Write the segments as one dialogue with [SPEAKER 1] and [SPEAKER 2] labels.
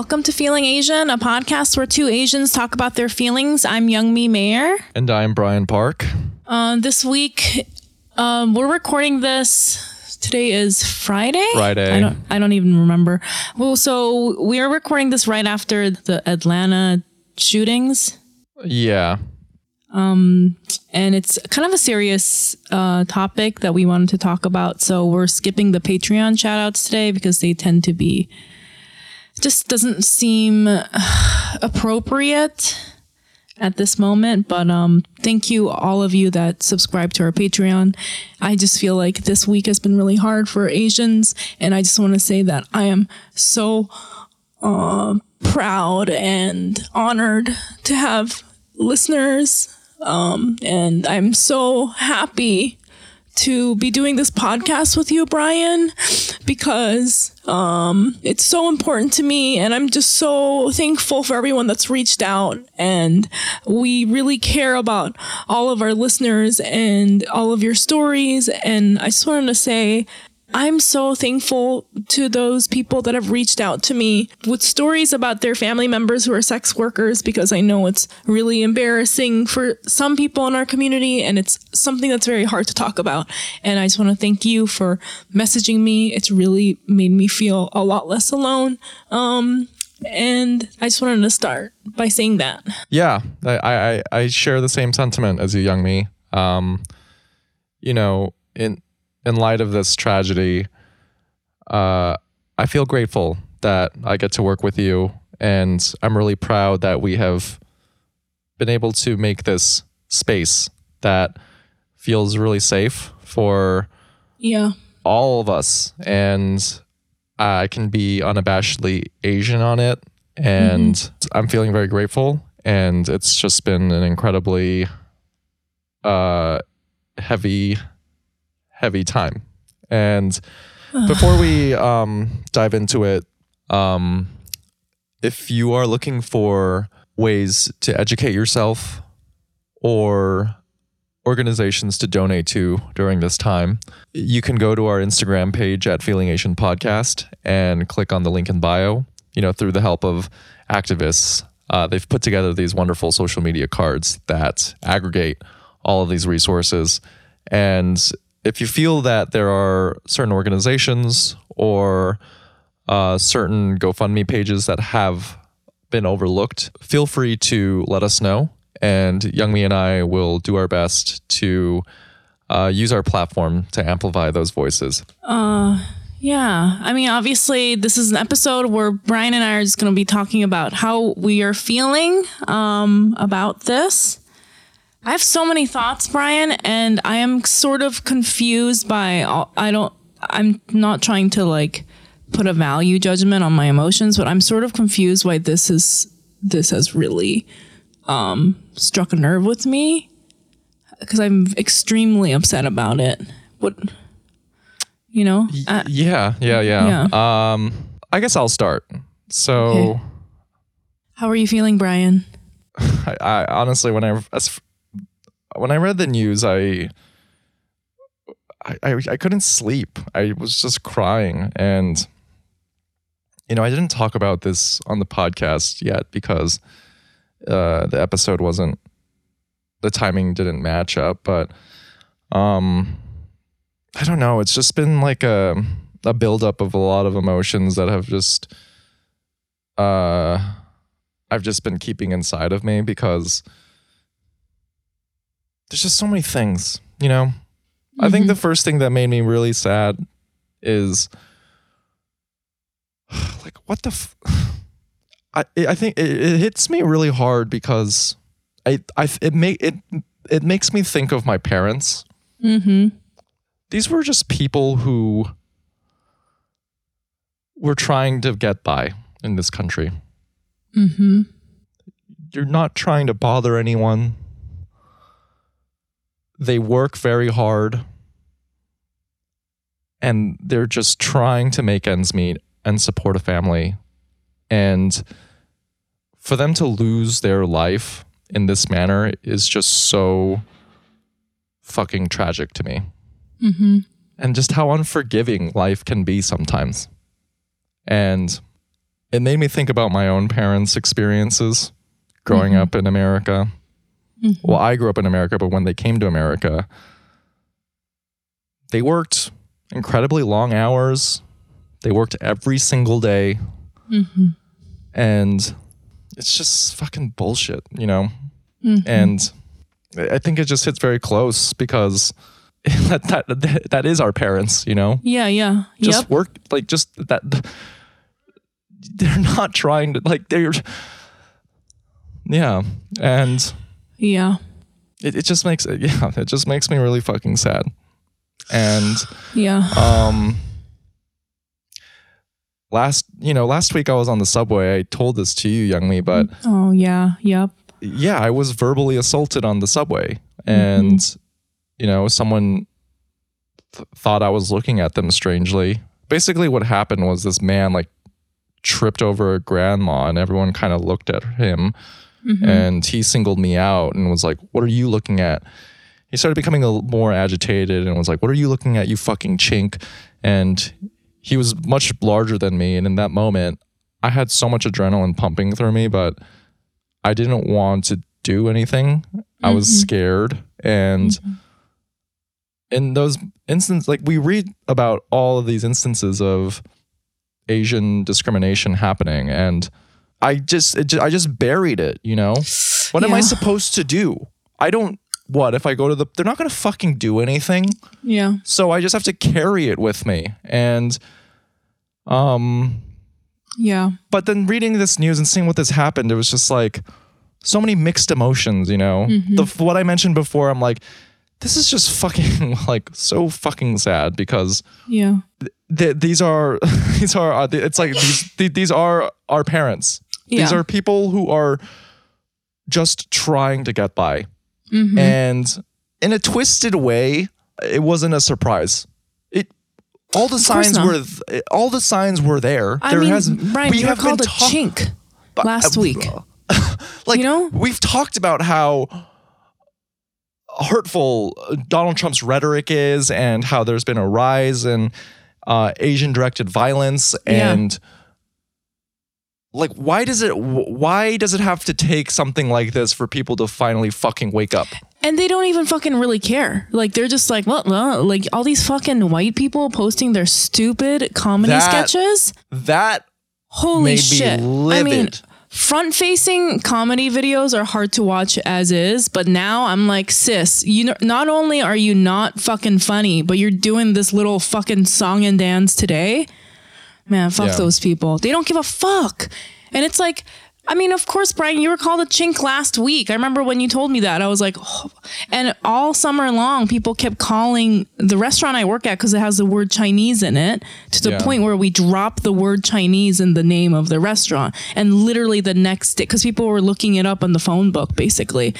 [SPEAKER 1] Welcome to Feeling Asian, a podcast where two Asians talk about their feelings. I'm Young Mi Mayer.
[SPEAKER 2] And I'm Brian Park.
[SPEAKER 1] Uh, this week, um, we're recording this. Today is Friday.
[SPEAKER 2] Friday.
[SPEAKER 1] I don't. I don't even remember. Well, so we are recording this right after the Atlanta shootings,
[SPEAKER 2] Yeah.
[SPEAKER 1] and it's kind of a serious uh, topic that we wanted to talk about. So we're skipping the Patreon shout outs today because they tend to be just doesn't seem uh, appropriate at this moment. But um, thank you all of you that subscribe to our Patreon. I just feel like this week has been really hard for Asians, and I just want to say that I am so uh, proud and honored to have listeners um, and I'm so happy to be doing this podcast with you, Brian, because um, it's so important to me. And I'm just so thankful for everyone that's reached out. And we really care about all of our listeners and all of your stories. And I just wanted to say, I'm so thankful to those people that have reached out to me with stories about their family members who are sex workers because I know it's really embarrassing for some people in our community and it's something that's very hard to talk about. And I just want to thank you for messaging me. It's really made me feel a lot less alone. Um, and I just wanted to start by saying that.
[SPEAKER 2] Yeah. I, I, I share the same sentiment as you, Young Mi. Um, you know, in in light of this tragedy, uh, I feel grateful that I get to work with you, and I'm really proud that we have been able to make this space that feels really safe for
[SPEAKER 1] Yeah.
[SPEAKER 2] all of us. And I can be unabashedly Asian on it. And I'm feeling very grateful. And it's just been an incredibly uh heavy heavy time. And before we um dive into it um if you are looking for ways to educate yourself or organizations to donate to during this time, you can go to our Instagram page at Feeling Asian Podcast and click on the link in bio. You know, through the help of activists, uh, they've put together these wonderful social media cards that aggregate all of these resources. And if you feel that there are certain organizations or uh, certain GoFundMe pages that have been overlooked, feel free to let us know. And Youngmi and I will do our best to uh, use our platform to amplify those voices.
[SPEAKER 1] Yeah. I mean, obviously, this is an episode where Brian and I are just going to be talking about how we are feeling um, about this. I have so many thoughts, Brian, and I am sort of confused by all, I don't, I'm not trying to like put a value judgment on my emotions, but I'm sort of confused why this is, this has really um, struck a nerve with me because I'm extremely upset about it. What, you know? I-
[SPEAKER 2] yeah, yeah, yeah. Um, I guess I'll start. So,
[SPEAKER 1] Okay. How are you feeling, Brian?
[SPEAKER 2] I, I honestly, when I as, when I read the news, I, I I I couldn't sleep. I was just crying, and you know, I didn't talk about this on the podcast yet because uh, the episode wasn't the timing didn't match up. But um, I don't know. It's just been like a a buildup of a lot of emotions that have just uh I've just been keeping inside of me because there's just so many things, you know. I think the first thing that made me really sad is like what the f- I I think it, it hits me really hard because I I it make it it makes me think of my parents.
[SPEAKER 1] Mm-hmm.
[SPEAKER 2] These were just people who were trying to get by in this country.
[SPEAKER 1] Mm-hmm.
[SPEAKER 2] you're not trying to bother anyone. They work very hard and they're just trying to make ends meet and support a family. And for them to lose their life in this manner is just so fucking tragic to me.
[SPEAKER 1] Mm-hmm.
[SPEAKER 2] And just how unforgiving life can be sometimes. And it made me think about my own parents' experiences growing up in America. Mm-hmm. Well, I grew up in America, but when they came to America, they worked incredibly long hours. They worked every single day. Mm-hmm. And it's just fucking bullshit, you know? Mm-hmm. And I think it just hits very close because that, that, that is our parents, you know?
[SPEAKER 1] Yeah, yeah.
[SPEAKER 2] just
[SPEAKER 1] yep.
[SPEAKER 2] work like just that they're not trying to like they're yeah and
[SPEAKER 1] Yeah.
[SPEAKER 2] it, it just makes it yeah it just makes me really fucking sad and
[SPEAKER 1] Yeah.
[SPEAKER 2] um last you know last week i was on the subway i told this to you young me but
[SPEAKER 1] oh, yeah. Yep.
[SPEAKER 2] yeah i was verbally assaulted on the subway and you know someone th- thought i was looking at them strangely basically what happened was this man like tripped over a grandma and everyone kind of looked at him Mm-hmm. and he singled me out and was like what are you looking at? He started becoming a little more agitated and was like what are you looking at you fucking chink? And he was much larger than me. And in that moment i had so much adrenaline pumping through me but i didn't want to do anything. I was mm-hmm. scared. And mm-hmm. in those instances like we read about all of these instances of asian discrimination happening. And i just, it ju- i just buried it you know what am i supposed to do i don't what if i go to the they're not going to fucking do anything
[SPEAKER 1] Yeah.
[SPEAKER 2] so i just have to carry it with me and um
[SPEAKER 1] Yeah.
[SPEAKER 2] but then reading this news and seeing what this happened, it was just like so many mixed emotions, you know? The what I mentioned before, I'm like, this is just fucking like so fucking sad because
[SPEAKER 1] Yeah.
[SPEAKER 2] th- these are these are uh, it's like these th- these are our parents. These are people who are just trying to get by.
[SPEAKER 1] Mm-hmm.
[SPEAKER 2] And in a twisted way, it wasn't a surprise. It all the signs were th- all the signs were there.
[SPEAKER 1] I
[SPEAKER 2] there
[SPEAKER 1] mean,
[SPEAKER 2] has
[SPEAKER 1] Brian, you were called a
[SPEAKER 2] talk-
[SPEAKER 1] chink last
[SPEAKER 2] uh,
[SPEAKER 1] week.
[SPEAKER 2] like
[SPEAKER 1] You know?
[SPEAKER 2] we've talked about how hurtful Donald Trump's rhetoric is and how there's been a rise in uh, Asian directed violence
[SPEAKER 1] Yeah.
[SPEAKER 2] Like why does it why does it have to take something like this for people to finally fucking wake up
[SPEAKER 1] And they don't even fucking really care. Like they're just like, well, well like all these fucking white people posting their stupid comedy
[SPEAKER 2] That
[SPEAKER 1] sketches.
[SPEAKER 2] that
[SPEAKER 1] Holy shit. I mean, front facing comedy videos are hard to watch as is, but now I'm like, sis, you know, not only are you not fucking funny, but you're doing this little fucking song and dance today. Man, fuck
[SPEAKER 2] Yeah.
[SPEAKER 1] those people. They don't give a fuck. And it's like, I mean, of course, Brian, you were called a chink last week. I remember when you told me that. I was like, oh. and all summer long, people kept calling the restaurant I work at because it has the word Chinese in it to the
[SPEAKER 2] Yeah.
[SPEAKER 1] point where we dropped the word Chinese in the name of the restaurant. And literally the next day, because people were looking it up on the phone book, basically,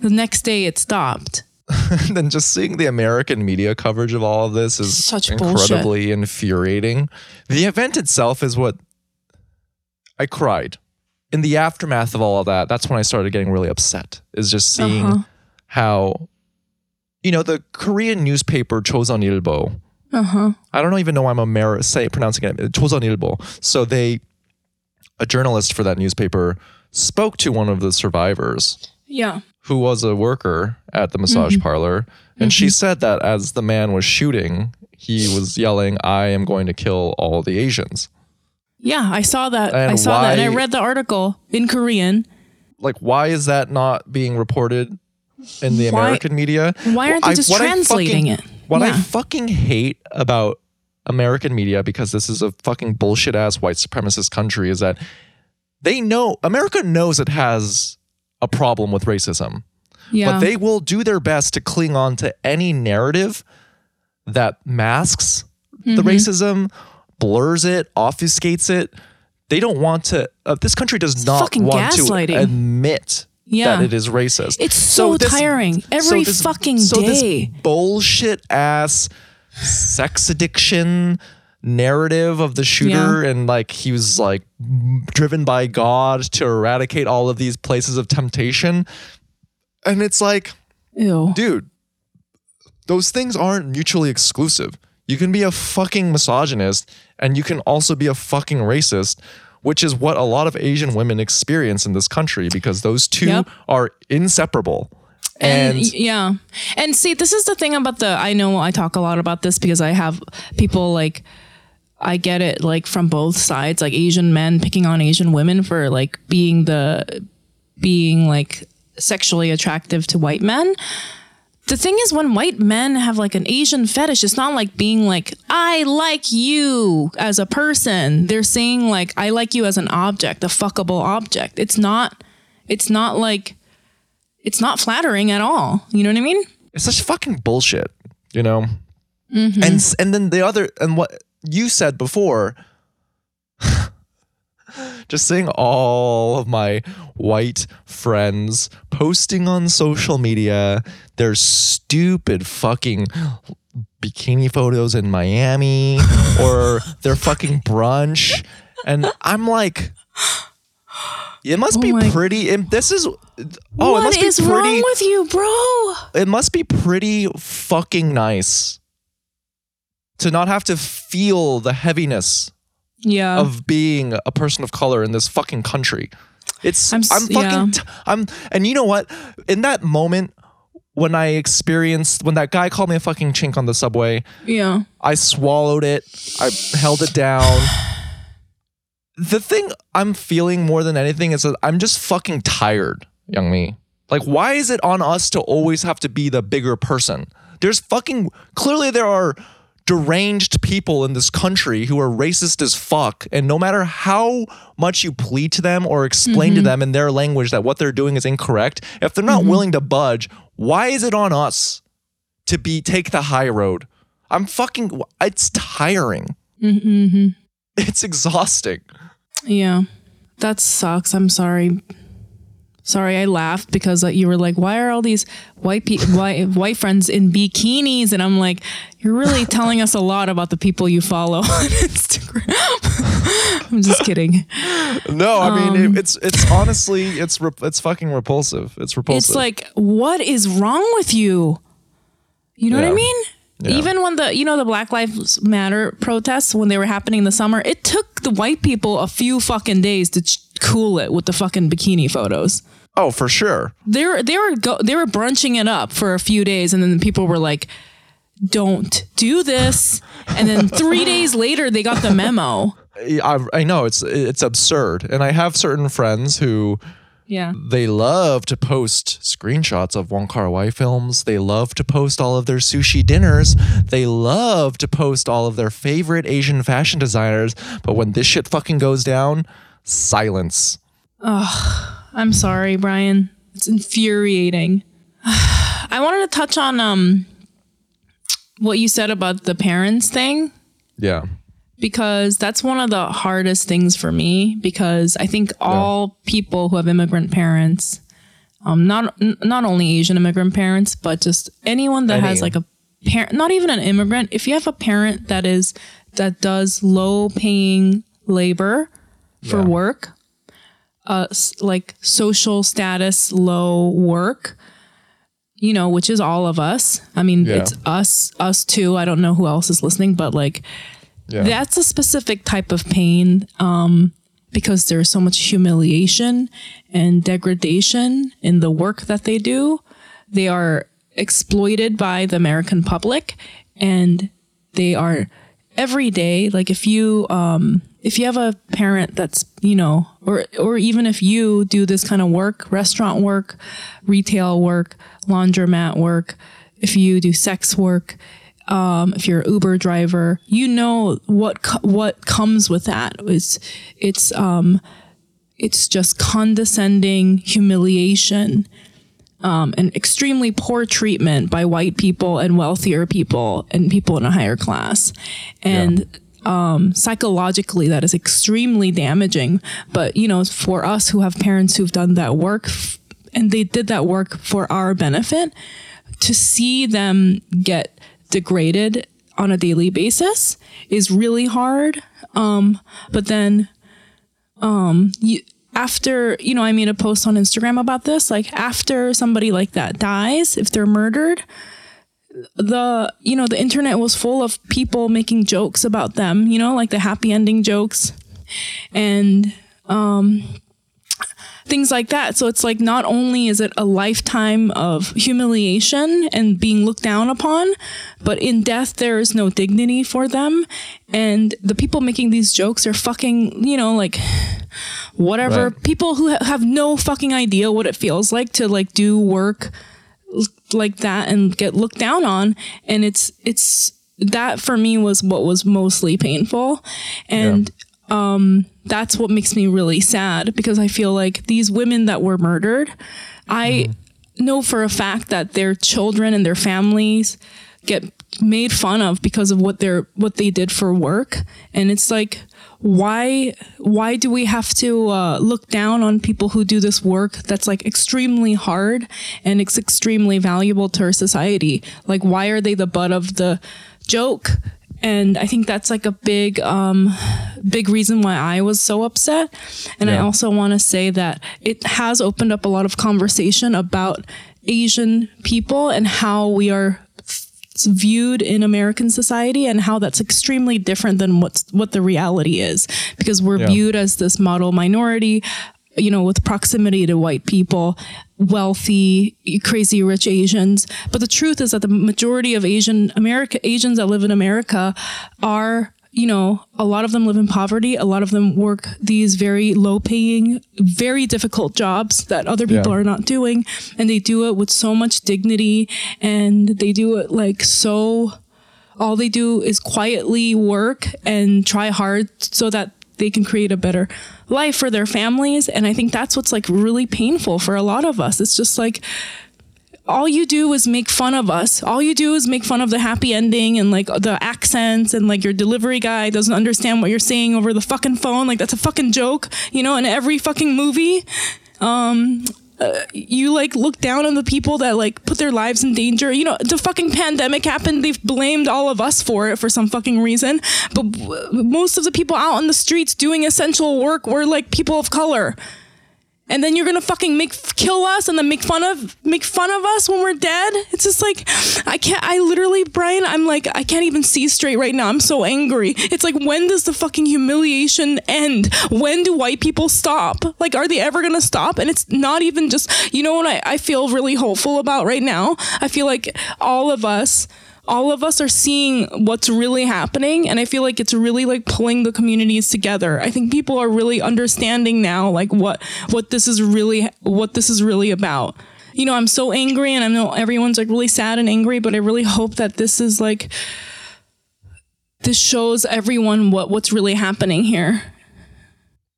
[SPEAKER 1] the next day it stopped.
[SPEAKER 2] then just seeing the American media coverage of all of this is
[SPEAKER 1] Such
[SPEAKER 2] incredibly infuriating. The event itself is what I cried. In the aftermath of all of that, that's when I started getting really upset. Is just seeing
[SPEAKER 1] Uh-huh.
[SPEAKER 2] how, you know, the Korean newspaper Chosun Ilbo.
[SPEAKER 1] Uh huh.
[SPEAKER 2] I don't even know why I'm Amer- say pronouncing it Chosun Ilbo. So they, a journalist for that newspaper, spoke to one of the survivors
[SPEAKER 1] Yeah.
[SPEAKER 2] who was a worker at the massage mm-hmm. parlor. And she mm-hmm. said that as the man was shooting, he was yelling, I am going to kill all the Asians.
[SPEAKER 1] Yeah. I saw that.
[SPEAKER 2] And
[SPEAKER 1] I saw that. And I read the article in Korean.
[SPEAKER 2] Like, why is that not being reported in the
[SPEAKER 1] Why-
[SPEAKER 2] American media?
[SPEAKER 1] why aren't they
[SPEAKER 2] I-
[SPEAKER 1] just
[SPEAKER 2] I
[SPEAKER 1] translating
[SPEAKER 2] fucking-
[SPEAKER 1] it?
[SPEAKER 2] What I
[SPEAKER 1] Yeah.
[SPEAKER 2] fucking hate about American media, because this is a fucking bullshit ass white supremacist country, is that they know, America knows it has a problem with racism.
[SPEAKER 1] Yeah.
[SPEAKER 2] but they will do their best to cling on to any narrative that masks
[SPEAKER 1] Mm-hmm.
[SPEAKER 2] the racism, blurs it, obfuscates it. They don't want to. Uh, this country does not want to admit
[SPEAKER 1] Yeah.
[SPEAKER 2] that it is racist.
[SPEAKER 1] It's so tiring. Every fucking
[SPEAKER 2] so
[SPEAKER 1] day.
[SPEAKER 2] This bullshit ass sex addiction narrative of the shooter and like he was like driven by God to eradicate all of these places of temptation. And it's like,
[SPEAKER 1] Ew.
[SPEAKER 2] dude, those things aren't mutually exclusive. You can be a fucking misogynist and you can also be a fucking racist which is what a lot of Asian women experience in this country because those two
[SPEAKER 1] Yep.
[SPEAKER 2] are inseparable.
[SPEAKER 1] and,
[SPEAKER 2] And,
[SPEAKER 1] yeah and see this is the thing about the i know i talk a lot about this because i have people like i get it like from both sides like asian men picking on asian women for like being the being like sexually attractive to white men the thing is when white men have like an asian fetish it's not like being like i like you as a person they're saying like i like you as an object a fuckable object it's not it's not like it's not flattering at all. You know what I mean?
[SPEAKER 2] it's such fucking bullshit, you know.
[SPEAKER 1] Mm-hmm.
[SPEAKER 2] And and then the other and what you said before, just seeing all of my white friends posting on social media their stupid fucking bikini photos in Miami or their fucking brunch, and I'm like. It must be
[SPEAKER 1] Oh my-
[SPEAKER 2] pretty. And this is, oh, it must be
[SPEAKER 1] is
[SPEAKER 2] pretty
[SPEAKER 1] wrong with you, bro?
[SPEAKER 2] it must be pretty fucking nice to not have to feel the heaviness
[SPEAKER 1] Yeah.
[SPEAKER 2] of being a person of color in this fucking country. It's
[SPEAKER 1] I'm
[SPEAKER 2] I'm, fucking
[SPEAKER 1] yeah.
[SPEAKER 2] t- I'm and you know what? In that moment when I experienced when that guy called me a fucking chink on the subway,
[SPEAKER 1] yeah.
[SPEAKER 2] I swallowed it. I held it down. The thing I'm feeling more than anything is that I'm just fucking tired, Young Mi. Like, why is it on us to always have to be the bigger person? There's fucking clearly there are deranged people in this country who are racist as fuck. And no matter how much you plead to them or explain to mm-hmm. them in their language that what they're doing is incorrect, if they're not mm-hmm. willing to budge, why is it on us to be take the high road? I'm fucking. It's tiring. Mm-hmm. It's exhausting.
[SPEAKER 1] Yeah. That sucks. I'm sorry. Sorry, I laughed because uh, you were like, "Why are all these white pe- white white friends in bikinis?" And I'm like, "You're really telling us a lot about the people you follow on Instagram." I'm just kidding.
[SPEAKER 2] No, I mean it, it's it's honestly it's rep- it's fucking repulsive. It's repulsive.
[SPEAKER 1] It's like, what is wrong with you? You know what I mean?
[SPEAKER 2] Yeah.
[SPEAKER 1] Even when the you know the Black Lives Matter protests when they were happening in the summer, it took the white people a few fucking days to ch- cool it with the fucking bikini photos.
[SPEAKER 2] oh, for sure.
[SPEAKER 1] They were they were go, they were brunching it up for a few days, and then the people were like, "Don't do this." And then three days later, they got the memo.
[SPEAKER 2] I, I know it's it's absurd, and I have certain friends who
[SPEAKER 1] Yeah.
[SPEAKER 2] they love to post screenshots of Wong Kar Wai films. They love to post all of their sushi dinners. They love to post all of their favorite Asian fashion designers. But when this shit fucking goes down, silence. Ugh.
[SPEAKER 1] I'm sorry, Brian. It's infuriating. I wanted to touch on um what you said about the parents thing
[SPEAKER 2] Yeah.
[SPEAKER 1] Because that's one of the hardest things for me because I think all people who have immigrant parents um not n- not only Asian immigrant parents but just anyone that has like a parent not even an immigrant if you have a parent that is that does low paying labor for
[SPEAKER 2] Yeah.
[SPEAKER 1] work uh s- like social status low work you know which is all of us i mean
[SPEAKER 2] Yeah.
[SPEAKER 1] it's us us too i don't know who else is listening but like
[SPEAKER 2] Yeah.
[SPEAKER 1] that's a specific type of pain um, because there's so much humiliation and degradation in the work that they do. They are exploited by the American public, and they are every day. Like if you um, if you have a parent that's you know, or or even if you do this kind of work, restaurant work, retail work, laundromat work, if you do sex work, um, if you're an Uber driver, you know what co- what comes with that. It's it's um, it's just condescending humiliation um, and extremely poor treatment by white people and wealthier people and people in a higher class, and um, psychologically that is extremely damaging. But you know, for us who have parents who've done that work f- and they did that work for our benefit, to see them get degraded on a daily basis is really hard. Um, but then, um, you, after, you know, I made a post on Instagram about this, like after somebody like that dies, if they're murdered, the, you know, the internet was full of people making jokes about them, you know, like the happy ending jokes. and um, things like that. So it's like not only is it a lifetime of humiliation and being looked down upon, but in death there is no dignity for them. And the people making these jokes are fucking, you know, like whatever
[SPEAKER 2] Right.
[SPEAKER 1] people who ha- have no fucking idea what it feels like to like do work like that and get looked down on and it's it's that for me was what was mostly painful and um that's what makes me really sad because i feel like these women that were murdered i know for a fact that their children and their families get made fun of because of what they're what they did for work. And it's like why why do we have to uh, look down on people who do this work that's like extremely hard and it's extremely valuable to our society? Like why are they the butt of the joke and i think that's like a big um big reason why i was so upset. And i also want to say that it has opened up a lot of conversation about asian people and how we are viewed in American society and how that's extremely different than what's what the reality is. Because we're
[SPEAKER 2] Yeah.
[SPEAKER 1] viewed as this model minority you know with proximity to white people wealthy crazy rich asians. But the truth is that the majority of asian america asians that live in america are you know a lot of them live in poverty. A lot of them work these very low paying very difficult jobs that other people
[SPEAKER 2] Yeah.
[SPEAKER 1] are not doing. And they do it with so much dignity. And they do it like so all they do is quietly work and try hard so that they can create a better life for their families and i think that's what's like really painful for a lot of us it's just like all you do is make fun of us. All you do is make fun of the happy ending and like the accents and like your delivery guy doesn't understand what you're saying over the fucking phone. Like that's a fucking joke, you know, in every fucking movie. Um uh, you like look down on the people that like put their lives in danger. You know, the fucking pandemic happened. They've blamed all of us for it for some fucking reason. But w- most of the people out on the streets doing essential work were like people of color and then you're gonna fucking make kill us and then make fun of make fun of us when we're dead? It's just like i can't i literally brian i'm like i can't even see straight right now. I'm so angry. It's like when does the fucking humiliation end? When do white people stop? Like are they ever gonna stop? And it's not even just you know what i, I feel really hopeful about right now? I feel like all of us all of us are seeing what's really happening and i feel like it's really like pulling the communities together i think people are really understanding now like what what this is really what this is really about you know i'm so angry and i know everyone's like really sad and angry but i really hope that this is like this shows everyone what what's really happening here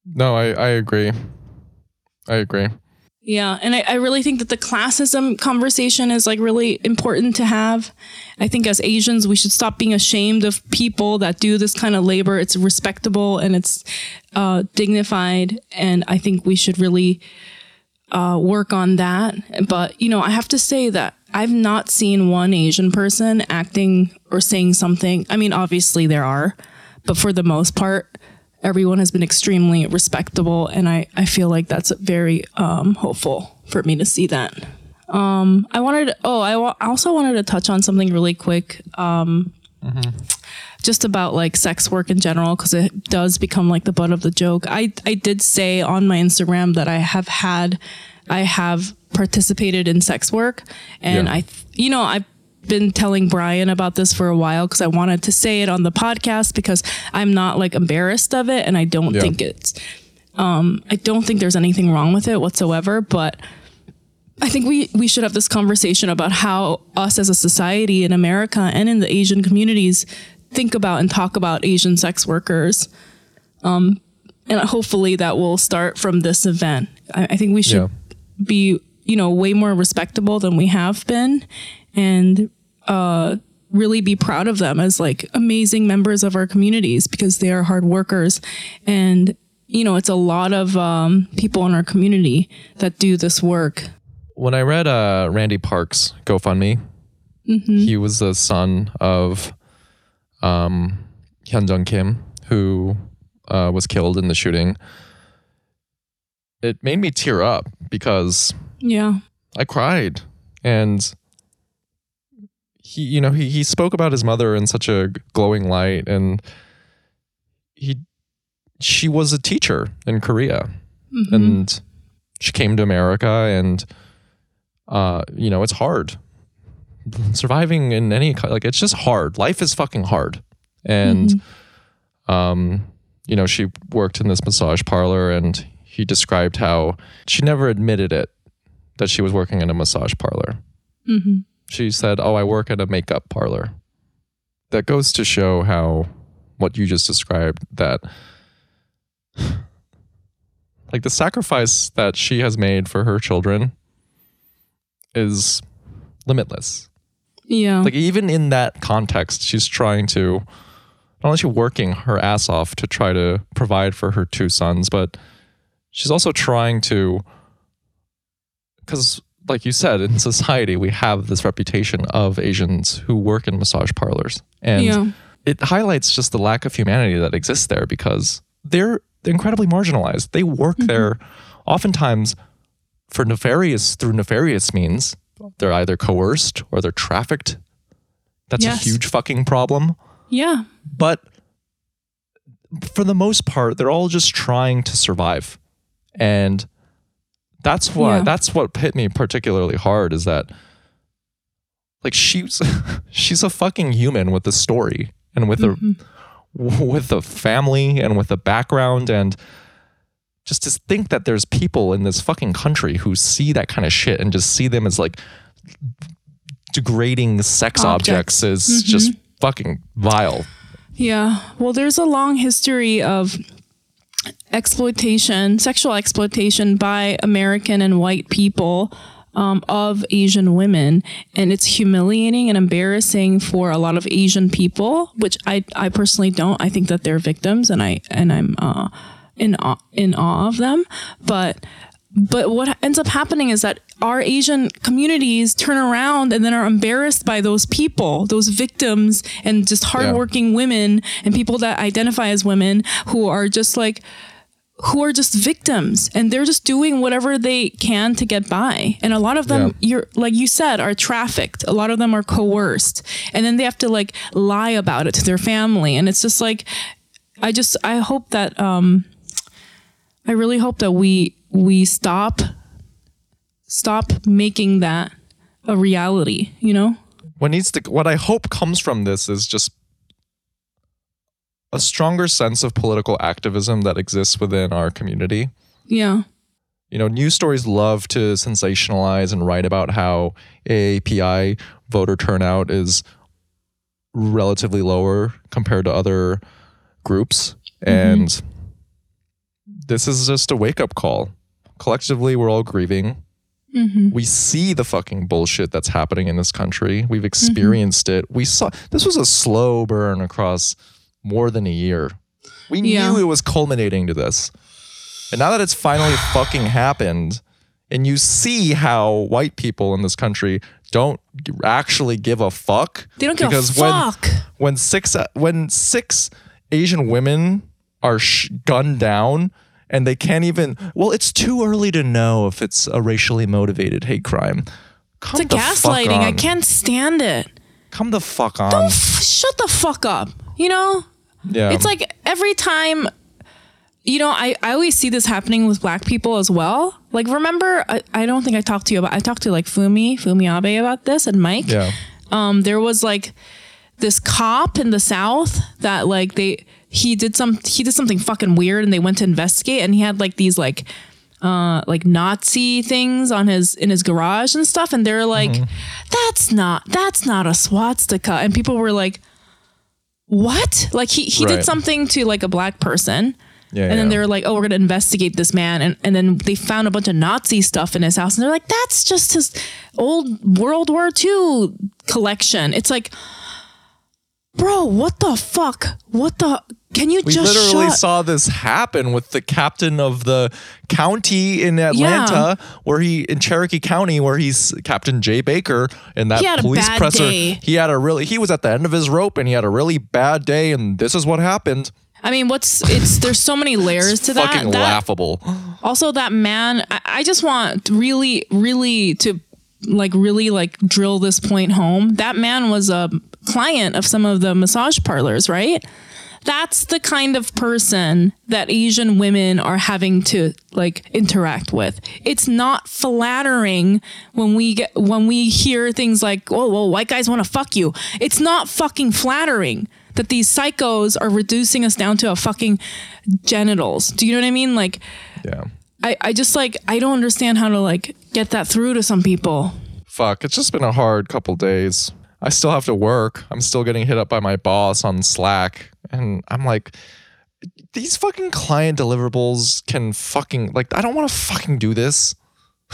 [SPEAKER 2] No, I, I agree. I agree.
[SPEAKER 1] Yeah, and I, I really think that the classism conversation is like really important to have. I think as Asians, we should stop being ashamed of people that do this kind of labor. It's respectable and it's uh, dignified, and I think we should really uh, work on that. But you know, I have to say that I've not seen one Asian person acting or saying something. I mean, obviously there are, but for the most part, everyone has been extremely respectable, and I I feel like that's very um, hopeful for me to see that. Um, I wanted. Oh, I wa- I also wanted to touch on something really quick. Um, just about like sex work in general because it does become like the butt of the joke. I I did say on my Instagram that I have had I have participated in sex work and
[SPEAKER 2] Yeah.
[SPEAKER 1] I you know I've been telling Brian about this for a while because I wanted to say it on the podcast because I'm not like embarrassed of it and I don't
[SPEAKER 2] Yeah.
[SPEAKER 1] think it's um I don't think there's anything wrong with it whatsoever but I think we we should have this conversation about how us as a society in America and in the Asian communities think about and talk about Asian sex workers. Um, and hopefully that will start from this event. I, I think we should
[SPEAKER 2] Yeah.
[SPEAKER 1] be, you know, way more respectable than we have been, and uh, really be proud of them as like amazing members of our communities because they are hard workers, and you know, it's a lot of um, people in our community that do this work.
[SPEAKER 2] When I read uh, Randy Parks' GoFundMe, he was the son of um, Hyun Jung Kim, who uh, was killed in the shooting. It made me tear up because
[SPEAKER 1] Yeah.
[SPEAKER 2] I cried, and he, you know, he he spoke about his mother in such a glowing light, and he she was a teacher in Korea and she came to America and uh you know, it's hard. Surviving in any like it's just hard. Life is fucking hard. And um you know, she worked in this massage parlor and he described how she never admitted it that she was working in a massage parlor.
[SPEAKER 1] Mm-hmm.
[SPEAKER 2] She said, "Oh, I work at a makeup parlor." That goes to show how what you just described that like the sacrifice that she has made for her children is limitless.
[SPEAKER 1] Yeah.
[SPEAKER 2] Like even in that context, she's trying to not only is she working her ass off to try to provide for her two sons, but she's also trying to because like you said, in society we have this reputation of Asians who work in massage parlors. And
[SPEAKER 1] Yeah.
[SPEAKER 2] it highlights just the lack of humanity that exists there because they're incredibly marginalized. They work mm-hmm. there oftentimes for nefarious through nefarious means. They're either coerced or they're trafficked. That's
[SPEAKER 1] Yes.
[SPEAKER 2] a huge fucking problem.
[SPEAKER 1] yeah.
[SPEAKER 2] But for the most part, they're all just trying to survive. And that's why
[SPEAKER 1] Yeah.
[SPEAKER 2] that's what hit me particularly hard is that like she's she's a fucking human with a story and with a mm-hmm. with a family and with a background and just to think that there's people in this fucking country who see that kind of shit and just see them as like degrading sex objects,
[SPEAKER 1] Objects.
[SPEAKER 2] is mm-hmm. just fucking vile.
[SPEAKER 1] Yeah. Well, there's a long history of exploitation, sexual exploitation by American and white people um, of Asian women. And it's humiliating and embarrassing for a lot of Asian people, which I, I personally don't. I think that they're victims and I, and I'm, uh, in awe, in awe of them. But, but what ends up happening is that our Asian communities turn around and then are embarrassed by those people, those victims, and just hardworking women and people that identify as women who are just like, who are just victims and they're just doing whatever they can to get by. And a lot of them,
[SPEAKER 2] Yeah.
[SPEAKER 1] you're like you said, are trafficked. A lot of them are coerced. And then they have to like lie about it to their family. And it's just like, I just, I hope that, um, I really hope that we, we stop, stop making that a reality, you know?
[SPEAKER 2] what needs to what I hope comes from this is just a stronger sense of political activism that exists within our community.
[SPEAKER 1] Yeah.
[SPEAKER 2] You know, news stories love to sensationalize and write about how AAPI voter turnout is relatively lower compared to other groups. Mm-hmm. And this is just a wake up call. Collectively, we're all grieving. Mm-hmm. We see the fucking bullshit that's happening in this country. We've mm-hmm. experienced it. We saw this was a slow burn across more than a year. We
[SPEAKER 1] Yeah.
[SPEAKER 2] knew it was culminating to this. And now that it's finally fucking happened, and you see how white people in this country don't actually give a fuck.
[SPEAKER 1] They don't give a
[SPEAKER 2] because
[SPEAKER 1] fuck.
[SPEAKER 2] When, when six when six Asian women are sh- gunned down and they can't even well, it's too early to know if it's a racially motivated hate crime. Come
[SPEAKER 1] It's a gaslighting. I can't stand it.
[SPEAKER 2] Come the fuck on.
[SPEAKER 1] Don't f- shut the fuck up. You know?
[SPEAKER 2] yeah.
[SPEAKER 1] It's like every time, you know, I, I always see this happening with black people as well. Like, remember, I, I don't think I talked to you about, I talked to like Fumi, Fumi Abe about this and Mike.
[SPEAKER 2] yeah.
[SPEAKER 1] Um, there was like this cop in the South that like they, he did some, he did something fucking weird and they went to investigate and he had like these like, uh, like Nazi things on his in his garage and stuff, and they're like, "That's not that's not a swastika," and people were like, "What?" Like he he
[SPEAKER 2] Right.
[SPEAKER 1] did something to like a black person,
[SPEAKER 2] Yeah,
[SPEAKER 1] and then
[SPEAKER 2] yeah.
[SPEAKER 1] they were like, "Oh, we're gonna investigate this man," and and then they found a bunch of Nazi stuff in his house, and they're like, "That's just his old World War II collection." It's like, bro, what the fuck? What the? Can you
[SPEAKER 2] We
[SPEAKER 1] just
[SPEAKER 2] literally
[SPEAKER 1] shut?
[SPEAKER 2] saw this happen with the captain of the county in Atlanta, where he in Cherokee County, where he's Captain Jay Baker, and that
[SPEAKER 1] He had a
[SPEAKER 2] police presser.
[SPEAKER 1] day.
[SPEAKER 2] He had a really he was at the end of his rope, and he had a really bad day, and this is what happened.
[SPEAKER 1] I mean, what's it's there's so many layers to that.
[SPEAKER 2] Fucking
[SPEAKER 1] that
[SPEAKER 2] laughable.
[SPEAKER 1] also that man I, I just want really really to like really like drill this point home that man was a client of some of the massage parlors right that's the kind of person that Asian women are having to like interact with. It's not flattering when we get when we hear things like, "Oh, well, white guys want to fuck you." It's not fucking flattering that these psychos are reducing us down to a fucking genitals. Do you know what I mean? Like
[SPEAKER 2] Yeah.
[SPEAKER 1] I I just like I don't understand how to like get that through to some people.
[SPEAKER 2] Fuck, it's just been a hard couple days. I still have to work. I'm still getting hit up by my boss on Slack. And I'm like, these fucking client deliverables can fucking, like, I don't want to fucking do this.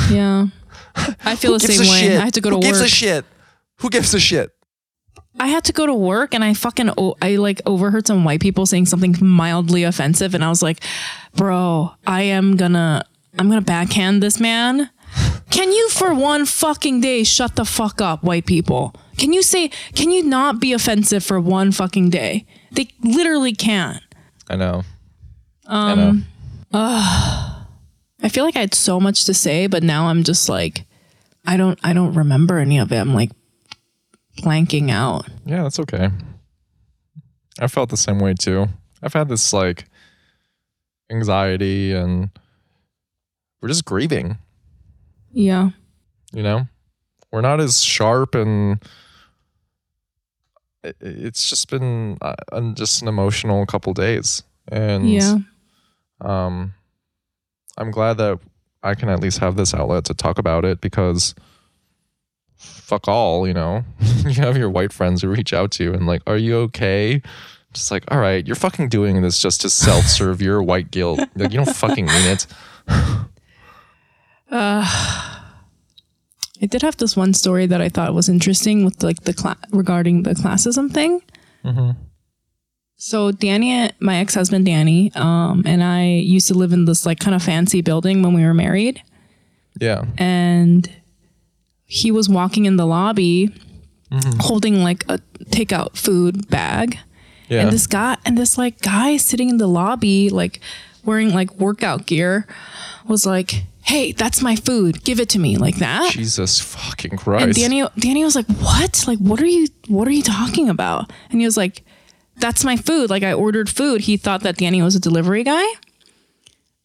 [SPEAKER 1] Yeah. I feel the same way.
[SPEAKER 2] shit?
[SPEAKER 1] I had to go to work.
[SPEAKER 2] Who gives a shit? Who gives a shit?
[SPEAKER 1] I had to go to work and I fucking I like overheard some white people saying something mildly offensive and I was like, "Bro, I am gonna I'm gonna backhand this man." Can you for one fucking day shut the fuck up, white people? Can you say can you not be offensive for one fucking day? They literally can't.
[SPEAKER 2] I know. I
[SPEAKER 1] Um,
[SPEAKER 2] know.
[SPEAKER 1] I feel like I had so much to say, but now I'm just like I don't I don't remember any of it. I'm like blanking out.
[SPEAKER 2] Yeah, that's okay. I felt the same way too. I've had this like anxiety and we're just grieving,
[SPEAKER 1] Yeah.
[SPEAKER 2] you know? We're not as sharp and it's just been uh, uh, just an emotional couple days. And
[SPEAKER 1] Yeah.
[SPEAKER 2] um I'm glad that I can at least have this outlet to talk about it because fuck all, you know. you have your white friends who reach out to you and like, "Are you okay?" Just like, "All right, you're fucking doing this just to self-serve your white guilt. Like you don't fucking mean it."
[SPEAKER 1] I did have this one story that I thought was interesting with like the cla- regarding the classism thing. So Danny, my ex-husband Danny, um, and I used to live in this like kind of fancy building when we were married,
[SPEAKER 2] Yeah.
[SPEAKER 1] and he was walking in the lobby holding like a takeout food bag,
[SPEAKER 2] Yeah.
[SPEAKER 1] and this guy and this like guy sitting in the lobby like wearing like workout gear was like, "Hey, that's my food. Give it to me." Like that.
[SPEAKER 2] Jesus fucking Christ.
[SPEAKER 1] And Danny, Danny was like, "What? Like, what are you? What are you talking about?" And he was like, "That's my food. Like, I ordered food." He thought that Danny was a delivery guy,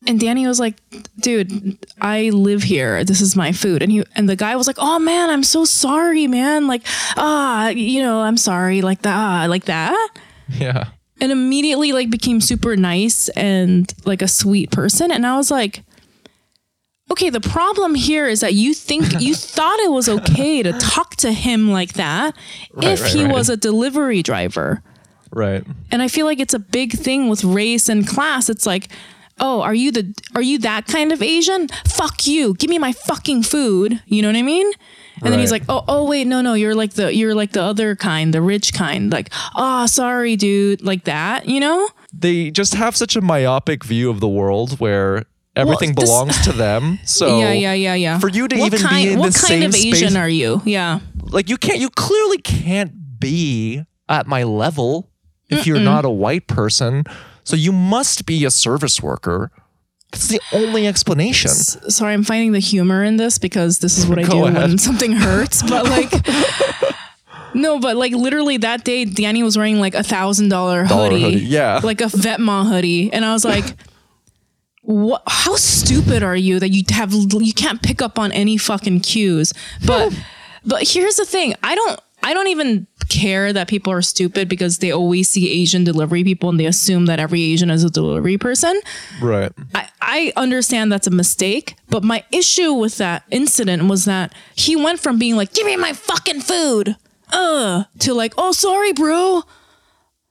[SPEAKER 1] and Danny was like, "Dude, I live here. This is my food." And he and the guy was like, "Oh man, I'm so sorry, man. Like, ah, you know, I'm sorry. Like that, ah, like that."
[SPEAKER 2] yeah.
[SPEAKER 1] and immediately like became super nice and like a sweet person and i was like okay the problem here is that you think you thought it was okay to talk to him like that if
[SPEAKER 2] right,
[SPEAKER 1] he
[SPEAKER 2] right.
[SPEAKER 1] was a delivery driver.
[SPEAKER 2] Right.
[SPEAKER 1] and i feel like it's a big thing with race and class. It's like oh are you the are you that kind of asian? Fuck you. Give me my fucking food. You know what i mean? And then he's like oh oh wait no no you're like the you're like the other kind the rich kind. Like oh sorry dude like that you know?
[SPEAKER 2] They just have such a myopic view of the world where everything
[SPEAKER 1] this-
[SPEAKER 2] belongs to them. So
[SPEAKER 1] yeah yeah yeah yeah.
[SPEAKER 2] for you to
[SPEAKER 1] what
[SPEAKER 2] even be
[SPEAKER 1] kind,
[SPEAKER 2] in
[SPEAKER 1] what
[SPEAKER 2] the
[SPEAKER 1] kind
[SPEAKER 2] same
[SPEAKER 1] of asian
[SPEAKER 2] space-
[SPEAKER 1] are you? Yeah.
[SPEAKER 2] Like you can't you clearly can't be at my level if you're not a white person. So you must be a service worker. That's the only explanation.
[SPEAKER 1] S- sorry i'm finding the humor in this because this is what i
[SPEAKER 2] Go
[SPEAKER 1] do when something hurts but like no but like literally that day danny was wearing like a thousand dollar hoodie,
[SPEAKER 2] yeah.
[SPEAKER 1] like a Vetements hoodie and i was like what how stupid are you that you have you can't pick up on any fucking cues? But but here's the thing. I don't i don't even care that people are stupid because they always see asian delivery people and they assume that every asian is a delivery person.
[SPEAKER 2] Right.
[SPEAKER 1] I, I understand that's a mistake, but my issue with that incident was that he went from being like, give me my fucking food, uh, to like, oh, sorry, bro.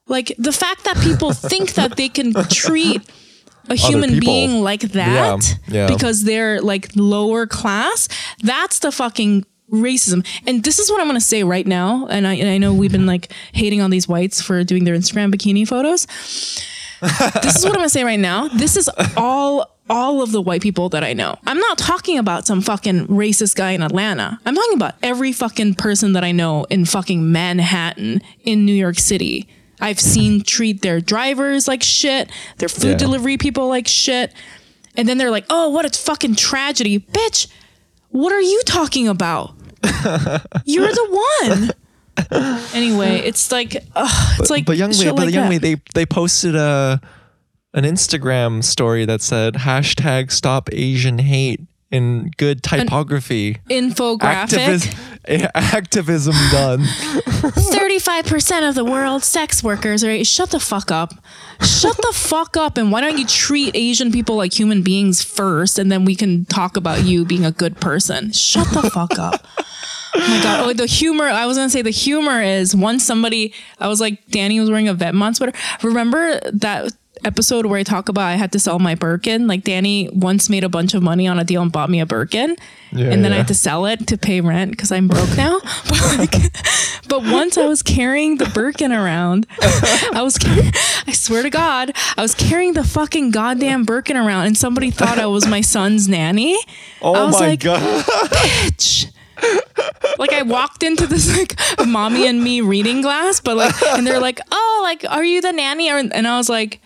[SPEAKER 1] Like the fact that people think that they can treat a human
[SPEAKER 2] people.
[SPEAKER 1] being like that
[SPEAKER 2] Yeah, yeah.
[SPEAKER 1] because they're like lower class, that's the fucking racism. And this is what I'm going to say right now. And I, and I know we've been like hating on these whites for doing their Instagram bikini photos this is what I'm gonna say right now. This is all all of the white people that I know. I'm not talking about some fucking racist guy in Atlanta. I'm talking about every fucking person that I know in fucking Manhattan in New York City. I've seen treat their drivers like shit, their food
[SPEAKER 2] Yeah.
[SPEAKER 1] delivery people like shit. And then they're like, "Oh, what a fucking tragedy." Bitch, what are you talking about? You're the one. anyway, it's like ugh, it's like
[SPEAKER 2] but young
[SPEAKER 1] shit
[SPEAKER 2] Wei, but
[SPEAKER 1] like
[SPEAKER 2] young. Wei, they they posted a an Instagram story that said hashtag Stop Asian Hate in good typography.
[SPEAKER 1] infographic.
[SPEAKER 2] Activis- activism done.
[SPEAKER 1] 35% of the world's sex workers are shut the fuck up shut the fuck up and why don't you treat asian people like human beings first and then we can talk about you being a good person shut the fuck up Oh my god! Oh, the humor. I was gonna say the humor is once somebody. I was like, Danny was wearing a Vetements sweater. Remember that episode where I talk about I had to sell my Birkin? Like Danny once made a bunch of money on a deal and bought me a Birkin,
[SPEAKER 2] Yeah,
[SPEAKER 1] and then I had to sell it to pay rent because I'm broke now. But like, but once I was carrying the Birkin around, I was. Car- I swear to God, I was carrying the fucking goddamn Birkin around, and somebody thought I was my son's nanny. I
[SPEAKER 2] Oh
[SPEAKER 1] was
[SPEAKER 2] my
[SPEAKER 1] like,
[SPEAKER 2] god.
[SPEAKER 1] bitch. like I walked into this like mommy and me reading class, but like, and they're like, "Oh, like, are you the nanny?" And I was like,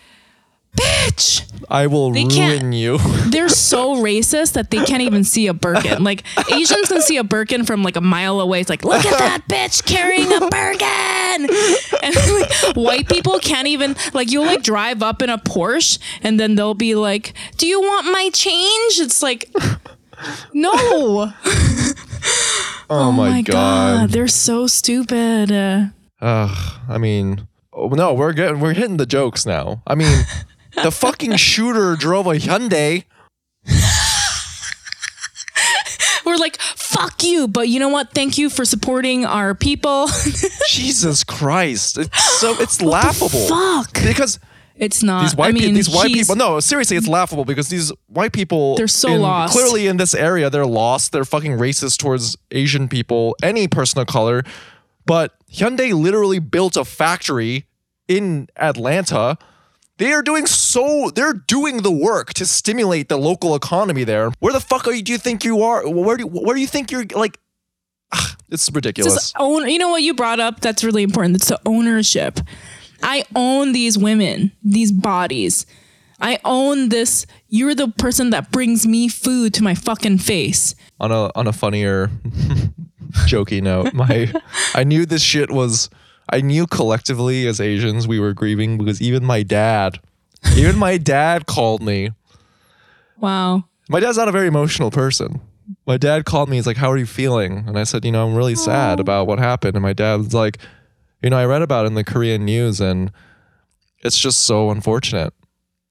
[SPEAKER 1] "Bitch."
[SPEAKER 2] I will
[SPEAKER 1] They
[SPEAKER 2] ruin you.
[SPEAKER 1] They're so racist that they can't even see a Birkin. Like Asians can see a Birkin from like a mile away. It's like, look at that bitch carrying a Birkin. And like white people can't even like you'll like drive up in a Porsche and then they'll be like, Do you want my change? It's like no.
[SPEAKER 2] Oh, oh my, god.
[SPEAKER 1] They're so stupid.
[SPEAKER 2] Ugh, I mean, oh, no, we're getting we're hitting the jokes now. I mean, the fucking shooter drove a Hyundai.
[SPEAKER 1] we're like, fuck you. But you know what? Thank you for supporting our people.
[SPEAKER 2] Jesus Christ, it's so it's laughable.
[SPEAKER 1] fuck?
[SPEAKER 2] Because
[SPEAKER 1] It's not.
[SPEAKER 2] these white
[SPEAKER 1] I mean,
[SPEAKER 2] people, these white people. No, seriously, it's laughable because these white people.
[SPEAKER 1] They're so
[SPEAKER 2] in-
[SPEAKER 1] lost.
[SPEAKER 2] Clearly, in this area, they're lost. They're fucking racist towards Asian people, any person of color. But Hyundai literally built a factory in Atlanta. They are doing so. They're doing the work to stimulate the local economy there. Where the fuck are you? Do you think you are? Where do where do you think you're? Like, ah, it's ridiculous.
[SPEAKER 1] Just own. You know what you brought up? That's really important. It's the ownership. I own these women, these bodies. I own this. You're the person that brings me food to my fucking face.
[SPEAKER 2] on a on a funnier jokey note my i knew this shit was i knew collectively as asians we were grieving because even my dad even my dad called me.
[SPEAKER 1] Wow.
[SPEAKER 2] my dad's not a very emotional person. My dad called me he's like how are you feeling? And i said you know i'm really sad about what happened. And my dad was like you know i read about it in the korean news and it's just so unfortunate.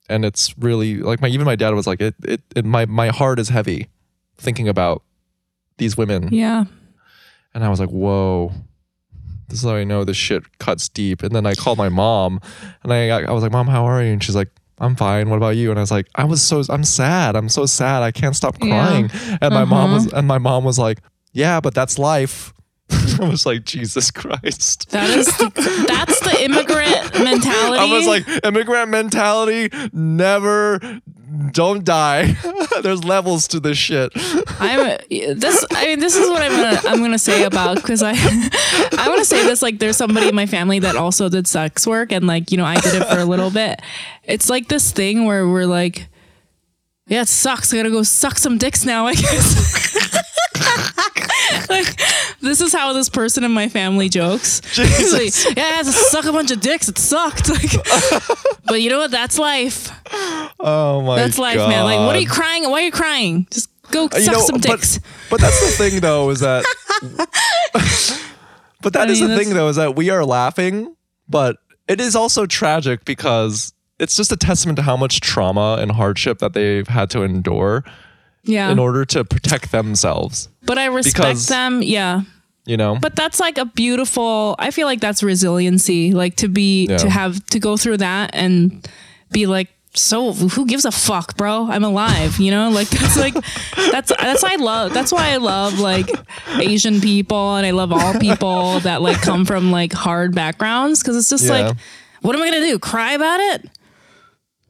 [SPEAKER 2] And it's really like my even my dad was like it it, it my my heart is heavy thinking about these women.
[SPEAKER 1] Yeah.
[SPEAKER 2] and I was like, whoa, this is how I know this shit cuts deep. And then I called my mom and I, I was like, mom, how are you? And she's like, I'm fine. What about you? And I was like, I was so, I'm sad. I'm so sad. I can't stop
[SPEAKER 1] Yeah.
[SPEAKER 2] crying. And my mom
[SPEAKER 1] Uh-huh.
[SPEAKER 2] was, and my mom was like, yeah, but that's life. I was like, Jesus Christ.
[SPEAKER 1] That is the, that's the immigrant mentality.
[SPEAKER 2] I was like, immigrant mentality, never, don't die. There's levels to this shit.
[SPEAKER 1] I'm this. I mean, this is what I'm gonna I'm gonna say about because I I want to say this like there's somebody in my family that also did sex work and like you know I did it for a little bit. It's like this thing where we're like, yeah, it sucks. I gotta go suck some dicks now. I guess. like this is how this person in my family jokes. It's like, yeah, I had to suck a bunch of dicks. It sucked. Like, but you know what? That's life.
[SPEAKER 2] Oh my God.
[SPEAKER 1] That's life, man. Like, what are you crying? Why are you crying? Just go
[SPEAKER 2] Uh,
[SPEAKER 1] suck some dicks.
[SPEAKER 2] But, but that's the thing, though, is that. but that
[SPEAKER 1] I
[SPEAKER 2] is
[SPEAKER 1] mean,
[SPEAKER 2] the thing, though, is that we are laughing, but it is also tragic because it's just a testament to how much trauma and hardship that they've had to endure
[SPEAKER 1] Yeah.
[SPEAKER 2] in order to protect themselves.
[SPEAKER 1] but I respect
[SPEAKER 2] because-
[SPEAKER 1] them. Yeah.
[SPEAKER 2] You know,
[SPEAKER 1] But that's like a beautiful, I feel like that's resiliency. Like to be,
[SPEAKER 2] Yeah.
[SPEAKER 1] to have, to go through that and be like, so who gives a fuck, bro? I'm alive, you know? Like that's like, that's, that's why I love, that's why I love like Asian people and I love all people that like come from like hard backgrounds. Cause it's just
[SPEAKER 2] Yeah.
[SPEAKER 1] like, what am I going to do? Cry about it?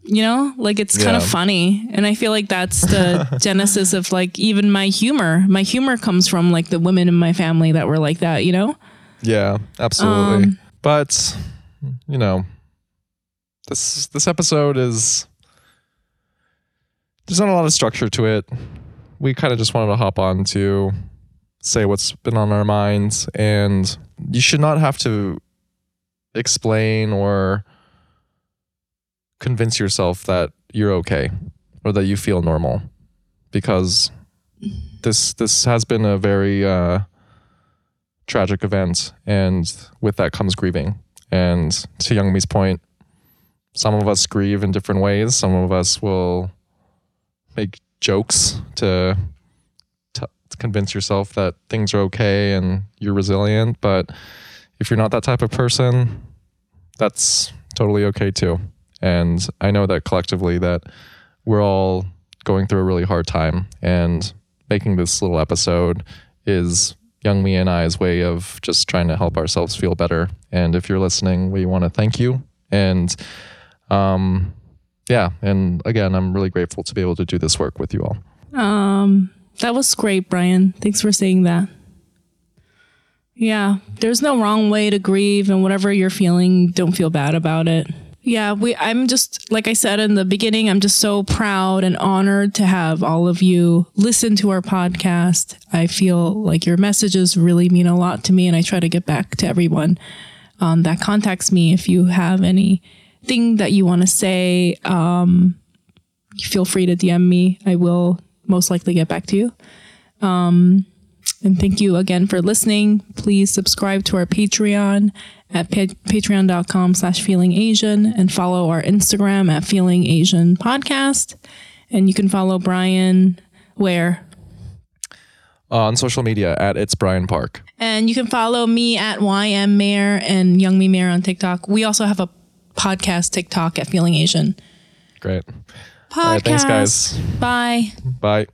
[SPEAKER 1] You know like it's kind of funny and i feel like that's the genesis of like even my humor my humor comes from like the women in my family that were like that you know
[SPEAKER 2] yeah, absolutely.
[SPEAKER 1] Um,
[SPEAKER 2] but you know, this this episode is there's not a lot of structure to it. We kind of just wanted to hop on to say what's been on our minds. And you should not have to explain or convince yourself that you're okay or that you feel normal because this this has been a very uh, tragic event and with that comes grieving. And to Young Mi's point some of us grieve in different ways. Some of us will make jokes to, to convince yourself that things are okay and you're resilient. But if you're not that type of person that's totally okay too and I know that collectively that we're all going through a really hard time and making this little episode is Young Mi and I's way of just trying to help ourselves feel better. And if you're listening, we want to thank you. And um yeah, and again, I'm really grateful to be able to do this work with you all.
[SPEAKER 1] Um that was great, Brian. Thanks for saying that. Yeah, there's no wrong way to grieve and whatever you're feeling, don't feel bad about it. Yeah, we I'm just like I said in the beginning, I'm just so proud and honored to have all of you listen to our podcast. I feel like your messages really mean a lot to me and I try to get back to everyone um, that contacts me. If you have anything that you want to say um, feel free to dm me. I will most likely get back to you. Um, and thank you again for listening please subscribe to our patreon at pa- patreon.com slash feeling asian and follow our instagram at feeling asian podcast and you can follow brian where
[SPEAKER 2] on social media at it's Brian Park.
[SPEAKER 1] And you can follow me at YM Mayor and Young Mi Mayor on TikTok. We also have a podcast TikTok at Feeling Asian.
[SPEAKER 2] Great.
[SPEAKER 1] Podcast.
[SPEAKER 2] All right, thanks guys.
[SPEAKER 1] Bye.
[SPEAKER 2] Bye.